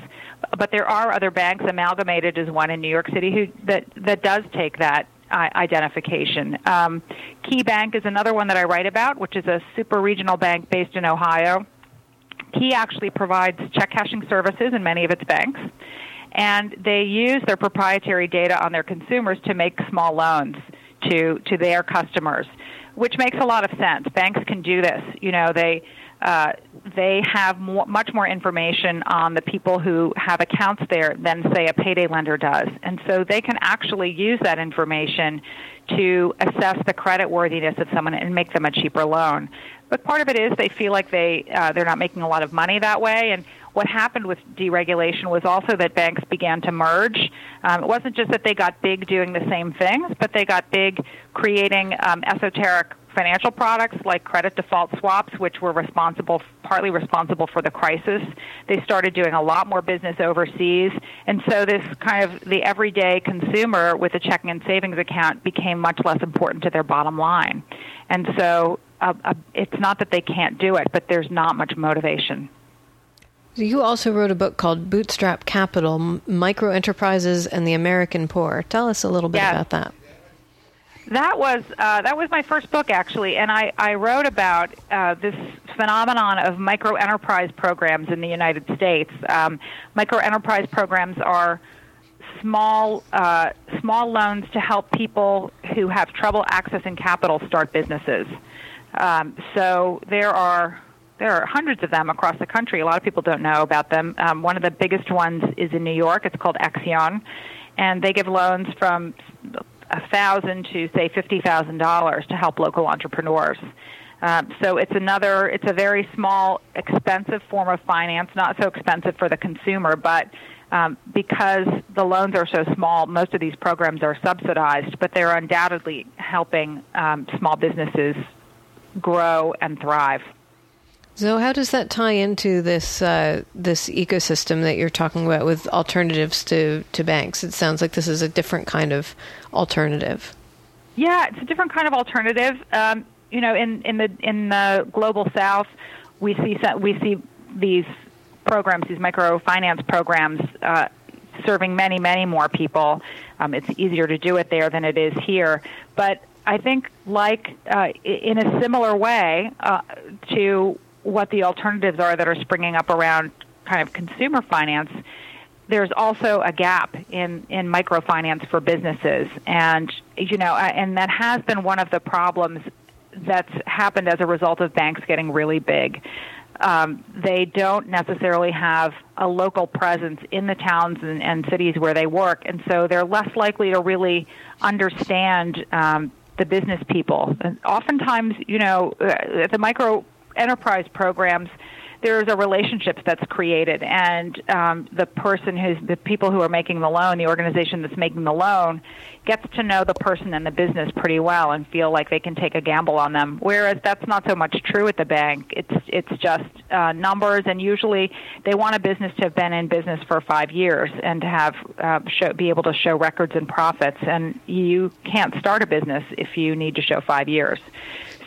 But there are other banks, Amalgamated is one in New York City, who that that does take that identification. Um, Key Bank is another one that I write about, which is a super regional bank based in Ohio. Key actually provides check cashing services in many of its banks, and they use their proprietary data on their consumers to make small loans to to their customers, which makes a lot of sense. Banks can do this. You know, they uh, they have more, much more information on the people who have accounts there than, say, a payday lender does. And so they can actually use that information to assess the credit worthiness of someone and make them a cheaper loan. But part of it is they feel like they uh, they're not making a lot of money that way. And what happened with deregulation was also that banks began to merge. Um, it wasn't just that they got big doing the same things, but they got big creating um, esoteric financial products like credit default swaps, which were responsible, partly responsible for the crisis. They started doing a lot more business overseas, and so this kind of the everyday consumer with a checking and savings account became much less important to their bottom line. And so uh, uh, it's not that they can't do it, but there's not much motivation. You also wrote a book called Bootstrap Capital Micro Enterprises and the American Poor. Tell us a little bit yes. about that. That was uh, that was my first book actually, and I, I wrote about uh, this phenomenon of micro enterprise programs in the United States. Um, micro enterprise programs are small uh, small loans to help people who have trouble accessing capital start businesses. Um, so there are there are hundreds of them across the country. A lot of people don't know about them. Um, one of the biggest ones is in New York. It's called Accion, and they give loans from a thousand to say fifty thousand dollars to help local entrepreneurs. Um, so it's another, it's a very small, expensive form of finance, not so expensive for the consumer, but um, because the loans are so small, most of these programs are subsidized, but they're undoubtedly helping um, small businesses grow and thrive. So, how does that tie into this uh, this ecosystem that you're talking about with alternatives to, to banks? It sounds like this is a different kind of alternative. Yeah, it's a different kind of alternative. Um, you know, in, in the in the global South, we see we see these programs, these microfinance programs, uh, serving many many more people. Um, it's easier to do it there than it is here, but I think, like uh, in a similar way uh, to what the alternatives are that are springing up around kind of consumer finance, there's also a gap in, in microfinance for businesses. And, you know, and that has been one of the problems that's happened as a result of banks getting really big. Um, they don't necessarily have a local presence in the towns and, and, cities where they work, and so they're less likely to really understand um, the business people. And oftentimes, you know, uh, the micro enterprise programs, there's a relationship that's created, and um, the person who's the people who are making the loan, the organization that's making the loan, gets to know the person and the business pretty well and feel like they can take a gamble on them. Whereas that's not so much true at the bank. It's it's just uh, numbers, and usually they want a business to have been in business for five years and to have uh, show, be able to show records and profits. And you can't start a business if you need to show five years.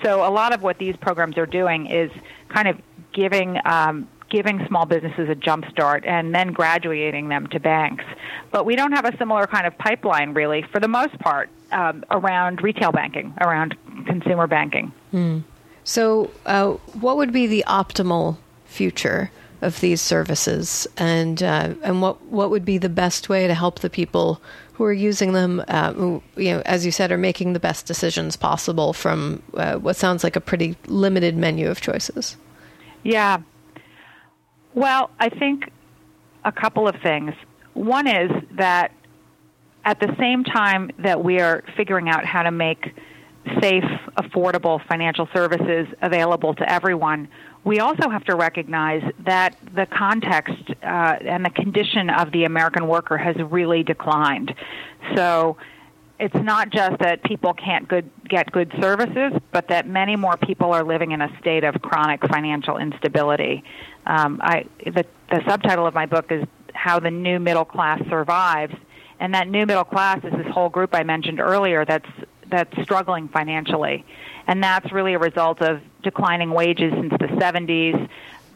So a lot of what these programs are doing is kind of giving um, giving small businesses a jump start and then graduating them to banks. But we don't have a similar kind of pipeline, really, for the most part, um, around retail banking, around consumer banking. Hmm. So, uh, what would be the optimal future of these services, and uh, and what what would be the best way to help the people who are using them, uh, who, you know, as you said, are making the best decisions possible from uh, what sounds like a pretty limited menu of choices. Yeah. Well, I think a couple of things. One is that at the same time that we are figuring out how to make safe, affordable financial services available to everyone, we also have to recognize that the context uh, and the condition of the American worker has really declined. So it's not just that people can't good, get good services, but that many more people are living in a state of chronic financial instability. Um, I, the, the subtitle of my book is How the New Middle Class Survives. And that new middle class is this whole group I mentioned earlier that's that's struggling financially, and that's really a result of declining wages since the 70s,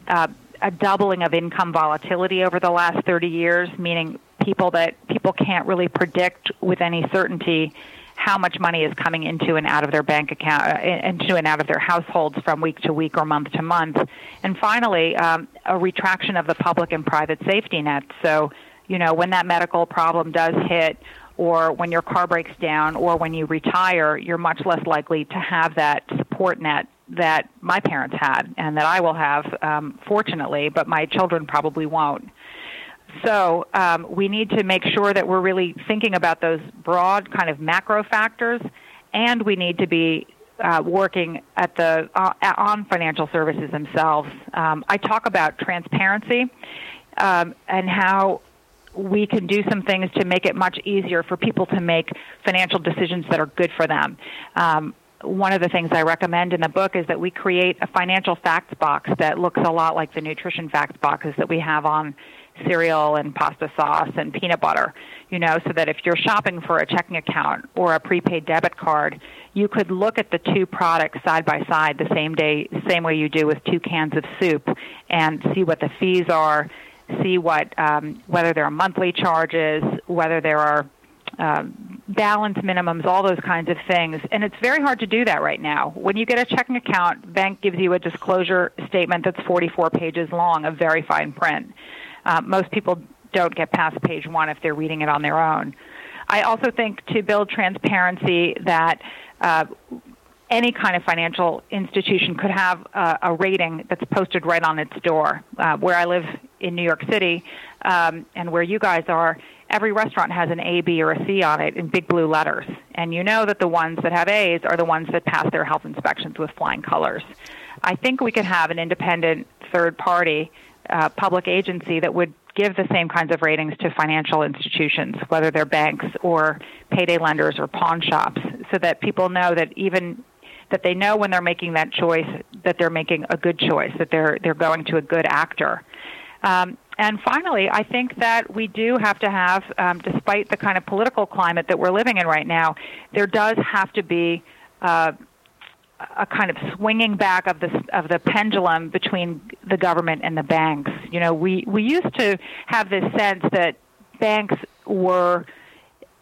uh, a doubling of income volatility over the last 30 years, meaning people that people can't really predict with any certainty how much money is coming into and out of their bank account, uh, into and out of their households from week to week or month to month. And finally, um, a retraction of the public and private safety nets. So, you know, when that medical problem does hit, or when your car breaks down or when you retire, you're much less likely to have that support net that my parents had and that I will have, um, fortunately, but my children probably won't. So um, we need to make sure that we're really thinking about those broad kind of macro factors, and we need to be uh, working at the uh, on financial services themselves. Um, I talk about transparency um, and how we can do some things to make it much easier for people to make financial decisions that are good for them. Um, one of the things I recommend in the book is that we create a financial facts box that looks a lot like the nutrition facts boxes that we have on cereal and pasta sauce and peanut butter, you know, so that if you're shopping for a checking account or a prepaid debit card, you could look at the two products side by side the same day, same way you do with two cans of soup, and see what the fees are, see what um, whether there are monthly charges, whether there are um, balance minimums, all those kinds of things. And it's very hard to do that right now. When you get a checking account, bank gives you a disclosure statement that's 44 pages long of very fine print. Uh, most people don't get past page one if they're reading it on their own. I also think to build transparency that uh, any kind of financial institution could have uh, a rating that's posted right on its door. Uh, where I live in New York City, um, and where you guys are, every restaurant has an A, B, or a C on it in big blue letters. And you know that the ones that have A's are the ones that pass their health inspections with flying colors. I think we could have an independent third party uh, public agency that would give the same kinds of ratings to financial institutions, whether they're banks or payday lenders or pawn shops, so that people know that even that they know when they're making that choice that they're making a good choice, that they're they're going to a good actor. Um, and finally, I think that we do have to have, um, despite the kind of political climate that we're living in right now, there does have to be uh, a kind of swinging back of the of the pendulum between the government and the banks. You know, we we used to have this sense that banks were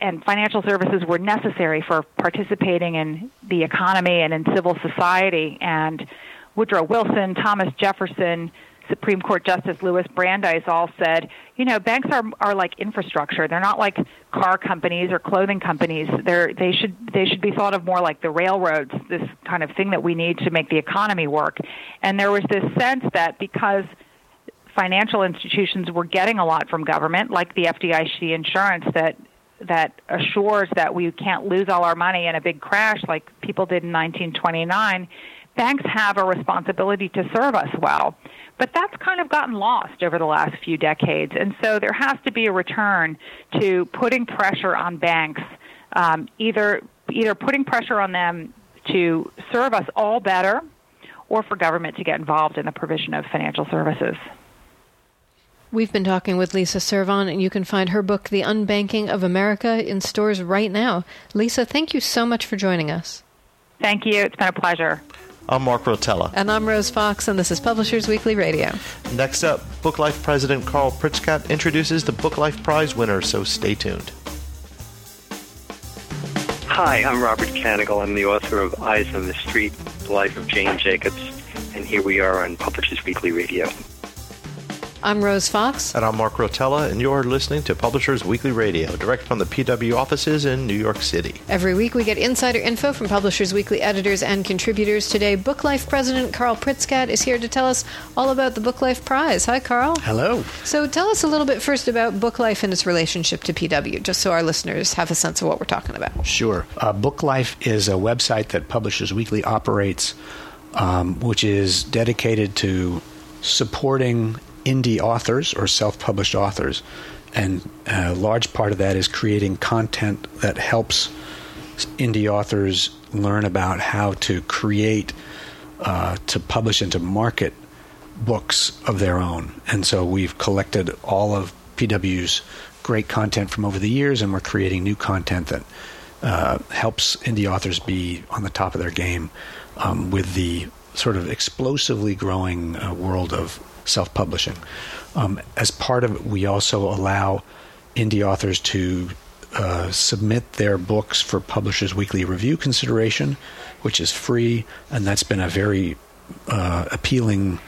and financial services were necessary for participating in the economy and in civil society. And Woodrow Wilson, Thomas Jefferson, Supreme Court Justice Louis Brandeis all said, you know, banks are are like infrastructure. They're not like car companies or clothing companies. They're they should they should be thought of more like the railroads, this kind of thing that we need to make the economy work. And there was this sense that because financial institutions were getting a lot from government, like the FDIC insurance that that assures that we can't lose all our money in a big crash like people did in 1929, banks have a responsibility to serve us well. But that's kind of gotten lost over the last few decades. And so there has to be a return to putting pressure on banks, um, either, either putting pressure on them to serve us all better or for government to get involved in the provision of financial services. We've been talking with Lisa Servon, and you can find her book, The Unbanking of America, in stores right now. Lisa, thank you so much for joining us. Thank you. It's been a pleasure. I'm Mark Rotella. And I'm Rose Fox, and this is Publishers Weekly Radio. Next up, Book Life President Carl Pritzkat introduces the Book Life Prize winner, so stay tuned. Hi, I'm Robert Kanigel. I'm the author of Eyes on the Street, The Life of Jane Jacobs, and here we are on Publishers Weekly Radio. I'm Rose Fox. And I'm Mark Rotella, and you're listening to Publishers Weekly Radio, direct from the PW offices in New York City. Every week we get insider info from Publishers Weekly editors and contributors. Today, Book Life President Carl Pritzkat is here to tell us all about the Book Life Prize. Hi, Carl. Hello. So tell us a little bit first about Book Life and its relationship to PW, just so our listeners have a sense of what we're talking about. Sure. Uh, Book Life is a website that Publishers Weekly operates, um, which is dedicated to supporting indie authors or self published authors. And a large part of that is creating content that helps indie authors learn about how to create, uh, to publish, and to market books of their own. And so we've collected all of PW's great content from over the years, and we're creating new content that uh, helps indie authors be on the top of their game um, with the sort of explosively growing uh, world of self publishing. Um, as part of it, we also allow indie authors to uh, submit their books for Publishers Weekly review consideration, which is free, and that's been a very uh, appealing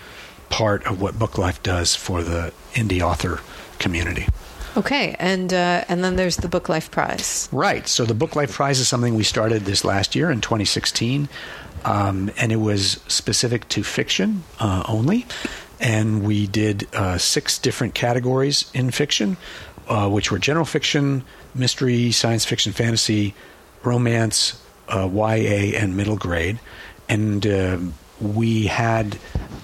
part of what Book Life does for the indie author community. Okay, and uh, and then there's the Book Life Prize. Right. So the Book Life Prize is something we started this last year in 2016, um, and it was specific to fiction uh, only. And we did uh, six different categories in fiction, uh, which were general fiction, mystery, science fiction, fantasy, romance, uh, YA, and middle grade. And uh, we had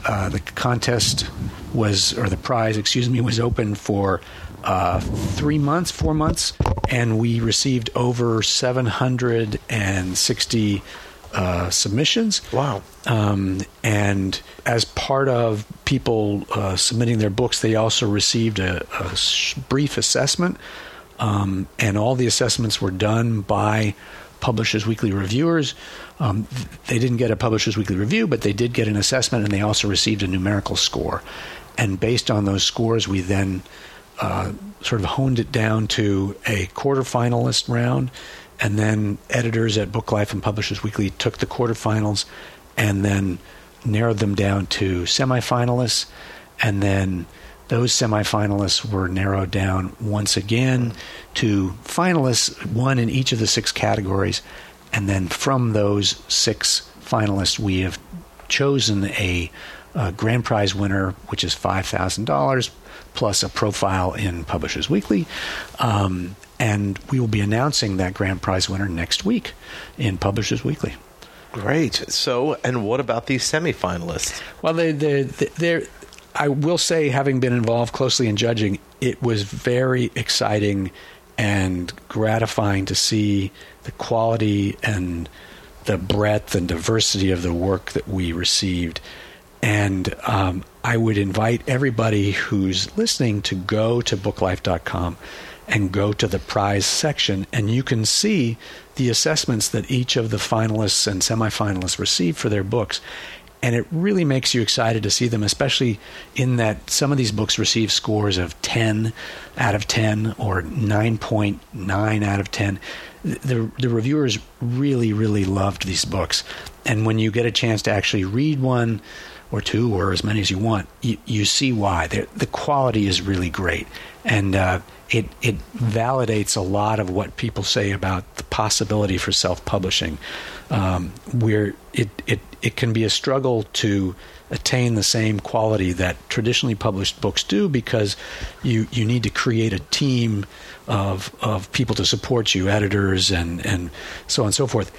uh, the contest was, or the prize, excuse me, was open for uh, three months, four months, and we received over 760 uh, submissions. Wow. Um, and as part of people uh, submitting their books, they also received a, a brief assessment. Um, and all the assessments were done by Publishers Weekly reviewers. Um, they didn't get a Publishers Weekly review, but they did get an assessment and they also received a numerical score. And based on those scores, we then uh, sort of honed it down to a quarterfinalist round. And then editors at Book Life and Publishers Weekly took the quarterfinals and then narrowed them down to semifinalists. And then those semifinalists were narrowed down once again to finalists, one in each of the six categories. And then from those six finalists, we have chosen a, a grand prize winner, which is $5,000 plus a profile in Publishers Weekly. Um, and we will be announcing that grand prize winner next week in Publishers Weekly. Great. So, and what about these semifinalists? Well, they, they, they're, I will say, having been involved closely in judging, it was very exciting and gratifying to see the quality and the breadth and diversity of the work that we received. And um, I would invite everybody who's listening to go to booklife.com and go to the prize section, and you can see the assessments that each of the finalists and semifinalists received for their books and it really makes you excited to see them, especially in that some of these books receive scores of 10 out of 10 or 9.9 out of 10. The, the reviewers really, really loved these books. And when you get a chance to actually read one or two or as many as you want, you, you see why. They're, the quality is really great. And uh, it, it validates a lot of what people say about the possibility for self publishing um, where it, it, it can be a struggle to attain the same quality that traditionally published books do because you, you need to create a team of, of people to support you, editors and, and so on and so forth.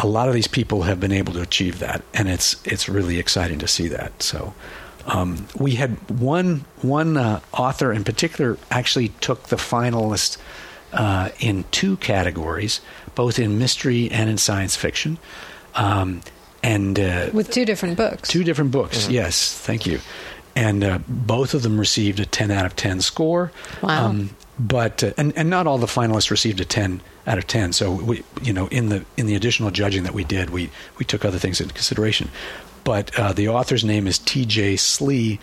A lot of these people have been able to achieve that, and it's it's really exciting to see that. So, um, we had one one uh, author in particular actually took the finalist uh, in two categories both in mystery and in science fiction. Um, and uh, with two different books. Two different books. Mm-hmm. Yes, thank you. And uh, both of them received a 10 out of 10 score. Wow. Um, but uh, and and not all the finalists received a 10 out of 10. So we you know in the in the additional judging that we did, we we took other things into consideration. But uh, the author's name is T.J. Slee,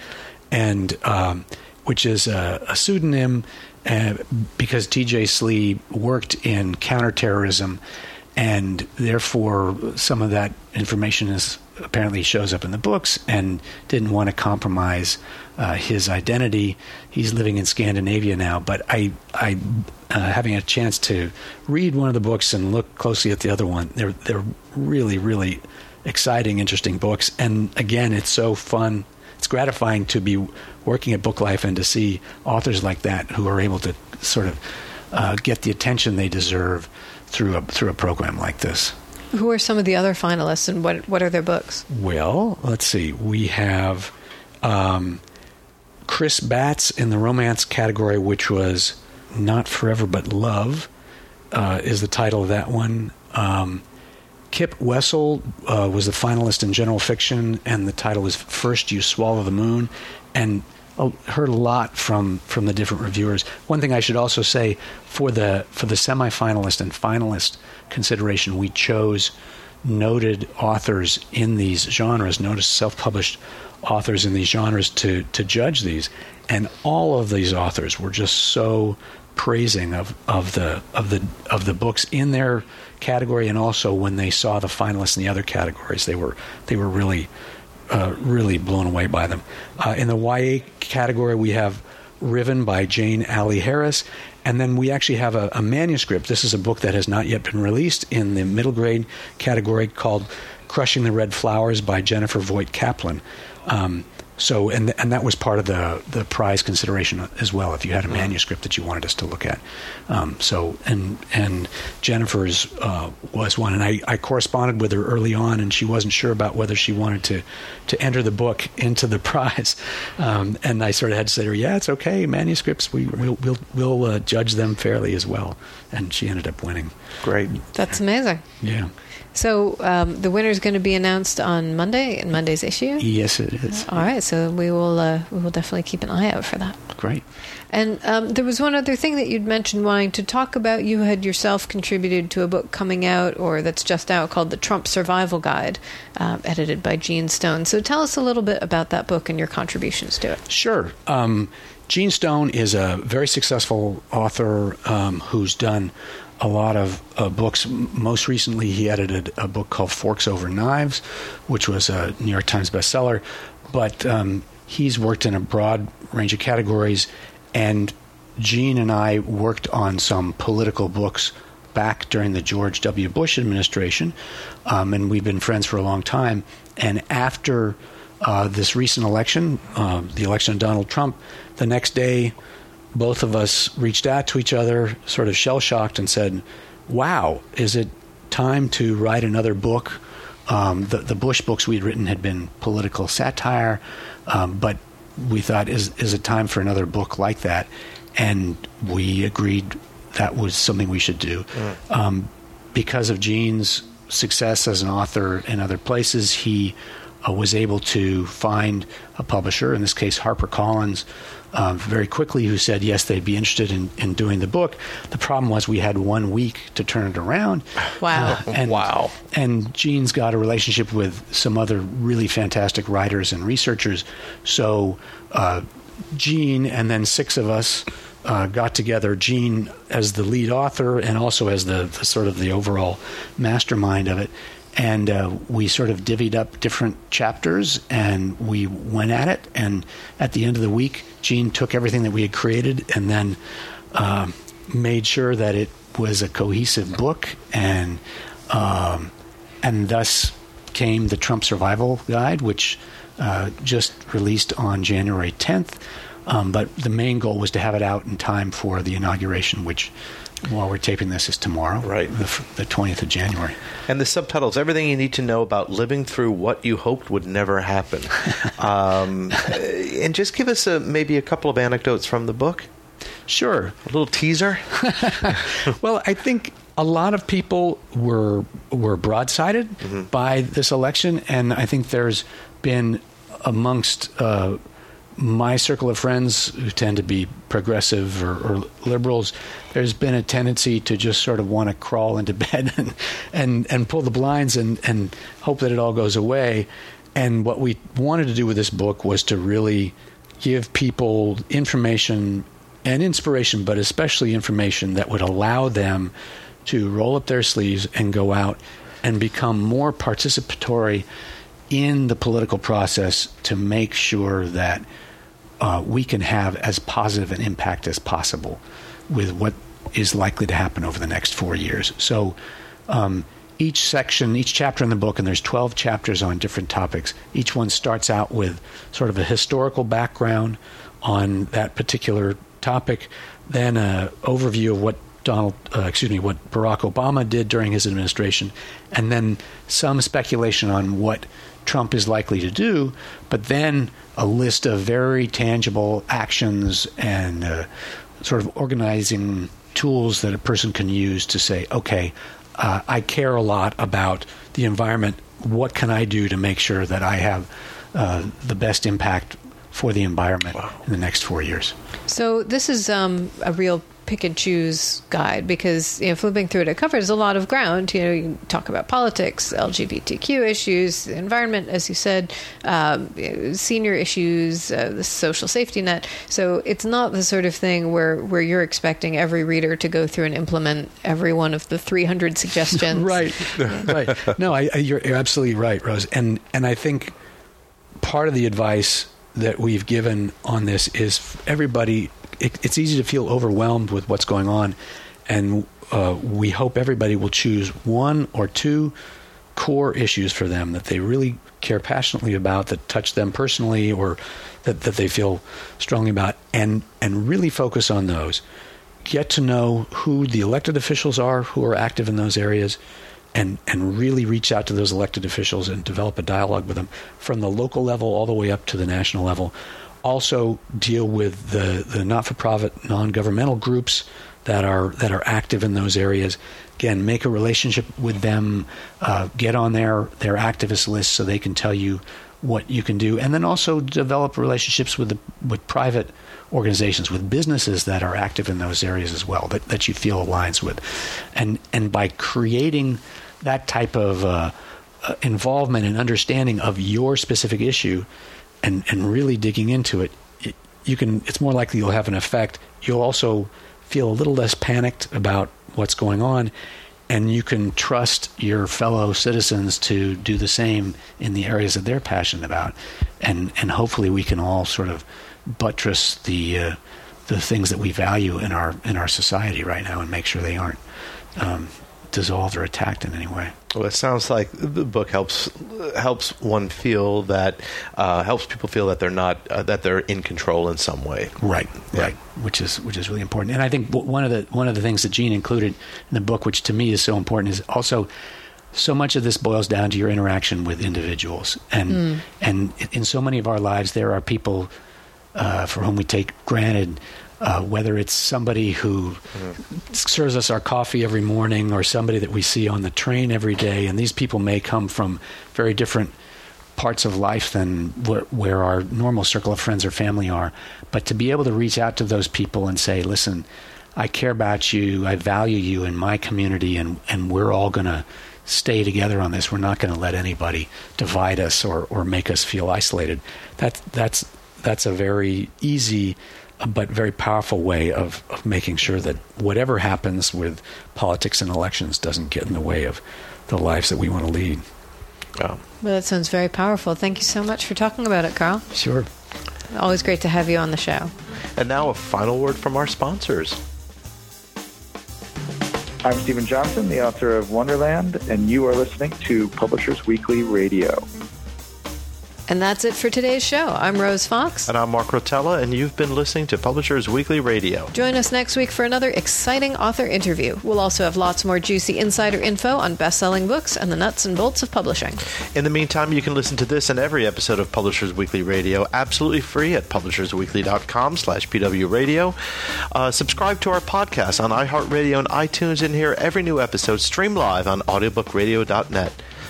and um, which is a, a pseudonym uh, because T.J. Slee worked in counterterrorism, and therefore some of that information is apparently shows up in the books, and didn't want to compromise uh, his identity. He's living in Scandinavia now, but I, I, uh, having a chance to read one of the books and look closely at the other one, they're they're really really exciting, interesting books, and again, it's so fun it's gratifying to be working at Book Life and to see authors like that who are able to sort of uh, get the attention they deserve through a through a program like this. Who are some of the other finalists, and what what are their books? Well, let's see. We have um, Chris Batts in the romance category, which was "Not Forever But Love," uh, is the title of that one. Um, Kip Wessel uh, was the finalist in general fiction, and the title was First You Swallow the Moon. And I heard a lot from, from the different reviewers. One thing I should also say for the for the semifinalist and finalist consideration, we chose noted authors in these genres, noted self-published authors in these genres to to judge these, and all of these authors were just so praising of, of the of the of the books in their category, and also when they saw the finalists in the other categories, they were they were really uh, really blown away by them. Uh, in the YA category, we have Riven by Jane Alvey Harris. And then we actually have a, a, manuscript. This is a book that has not yet been released in the middle grade category called Crushing the Red Flowers by Jennifer Voigt Kaplan. Um, so and and that was part of the the prize consideration as well. If you had a mm-hmm. manuscript that you wanted us to look at, um, so and and Jennifer's uh, was one, and I, I corresponded with her early on, and she wasn't sure about whether she wanted to to enter the book [laughs] into the prize, um, and I sort of had to say to her, yeah, it's okay, manuscripts we we'll we'll, we'll uh, judge them fairly as well, and she ended up winning. Great, that's amazing. Yeah. So um, the winner is going to be announced on Monday in Monday's issue. Yes, it is. All right, so we will uh, we will definitely keep an eye out for that. Great. And um, there was one other thing that you'd mentioned wanting to talk about. You had yourself contributed to a book coming out, or that's just out, called "The Trump Survival Guide," uh, edited by Gene Stone. So tell us a little bit about that book and your contributions to it. Sure. Um, Gene Stone is a very successful author um, who's done a lot of uh, books. Most recently, he edited a book called Forks Over Knives, which was a New York Times bestseller. But um, he's worked in a broad range of categories, and Gene and I worked on some political books back during the George W. Bush administration, um, and we've been friends for a long time. And after uh, this recent election, uh, the election of Donald Trump, the next day, both of us reached out to each other, sort of shell shocked, and said, Wow, is it time to write another book? Um, the, the, Bush books we'd written had been political satire, um, but we thought, is, is it time for another book like that? And we agreed that was something we should do. Mm. Um, because of Gene's success as an author in other places, he uh, was able to find a publisher, in this case HarperCollins, uh, very quickly who said yes, they'd be interested in, in doing the book. The problem was we had one week to turn it around. Wow. Uh, [laughs] and, wow. And Gene's got a relationship with some other really fantastic writers and researchers. So uh, Gene and then six of us uh, got together. Gene as the lead author and also as the, the sort of the overall mastermind of it and uh, we sort of divvied up different chapters and we went at it. And at the end of the week gene took everything that we had created and then uh, made sure that it was a cohesive book. And um, and thus came the trump survival guide which uh, just released on january 10th um, but the main goal was to have it out in time for the inauguration which while we're taping this is tomorrow, right? The twentieth of January. And the subtitles, everything you need to know about living through what you hoped would never happen. [laughs] um, and just give us a, maybe a couple of anecdotes from the book. Sure, a little teaser. [laughs] [laughs] well, I think a lot of people were were broadsided mm-hmm. by this election, and I think there's been amongst. Uh, my circle of friends who tend to be progressive or, or, liberals, there's been a tendency to just sort of want to crawl into [laughs] bed and and, and pull the blinds and, and hope that it all goes away. And what we wanted to do with this book was to really give people information and inspiration, but especially information that would allow them to roll up their sleeves and go out and become more participatory in the political process to make sure that uh, we can have as positive an impact as possible with what is likely to happen over the next four years. So, um, each section, each chapter in the book, and there's 12 chapters on different topics, each one starts out with sort of a historical background on that particular topic, then an overview of what Donald, uh, excuse me, what Barack Obama did during his administration, and then some speculation on what Trump is likely to do, but then a list of very tangible actions and uh, sort of organizing tools that a person can use to say, okay, uh, I care a lot about the environment. What can I do to make sure that I have uh, the best impact for the environment wow. in the next four years? So this is um, a real pick and choose guide because you know flipping through it it covers a lot of ground. You know you talk about politics lgbtq issues the environment as you said um, senior issues uh, the social safety net. So it's not the sort of thing where where you're expecting every reader to go through and implement every one of the 300 [laughs] suggestions. Right. [laughs] Right. No I, I, you're, you're absolutely right rose. And and i think part of the advice that we've given on this is everybody. It, it's easy to feel overwhelmed with what's going on, and uh, we hope everybody will choose one or two core issues for them that they really care passionately about, that touch them personally, or that, that they feel strongly about, and and really focus on those. Get to know who the elected officials are who are active in those areas and and really reach out to those elected officials and develop a dialogue with them from the local level all the way up to the national level. Also deal with the, the not-for-profit, non-governmental groups that are that are active in those areas. Again, make a relationship with them. Uh, get on their their activist list so they can tell you what you can do, and then also develop relationships with the, with private organizations, with businesses that are active in those areas as well that, that you feel aligns with, and and by creating that type of uh, uh, involvement and understanding of your specific issue and, and really digging into it, it, you can it's more likely you'll have an effect. You'll also feel a little less panicked about what's going on and you can trust your fellow citizens to do the same in the areas that they're passionate about and and hopefully we can all sort of buttress the uh, the things that we value in our in our society right now and make sure they aren't um, dissolved or attacked in any way. Well, it sounds like the book helps helps one feel that uh, helps people feel that they're not uh, that they're in control in some way. Right, yeah. right, which is which is really important. And I think one of the one of the things that Gene included in the book, which to me is so important, is also so much of this boils down to your interaction with individuals, and mm. and in so many of our lives, there are people uh, for whom we take granted uh, whether it's somebody who mm-hmm. serves us our coffee every morning or somebody that we see on the train every day. And these people may come from very different parts of life than where, where, our normal circle of friends or family are. But to be able to reach out to those people and say, listen, I care about you, I value you in my community, and, and we're all going to stay together on this. We're not going to let anybody divide us or, or make us feel isolated. That, that's, that's a very easy but very powerful way of, of making sure that whatever happens with politics and elections doesn't get in the way of the lives that we want to lead. Well, that sounds very powerful. Thank you so much for talking about it, Carl. Sure. Always great to have you on the show. And now a final word from our sponsors. I'm Steven Johnson, the author of Wonderland, and you are listening to Publishers Weekly Radio. And that's it for today's show. I'm Rose Fox. And I'm Mark Rotella, and you've been listening to Publishers Weekly Radio. Join us next week for another exciting author interview. We'll also have lots more juicy insider info on best selling books and the nuts and bolts of publishing. In the meantime, you can listen to this and every episode of Publishers Weekly Radio absolutely free at publishersweekly.com slash pwradio. Uh, subscribe to our podcast on iHeartRadio and iTunes and hear every new episode stream live on audiobookradio.net.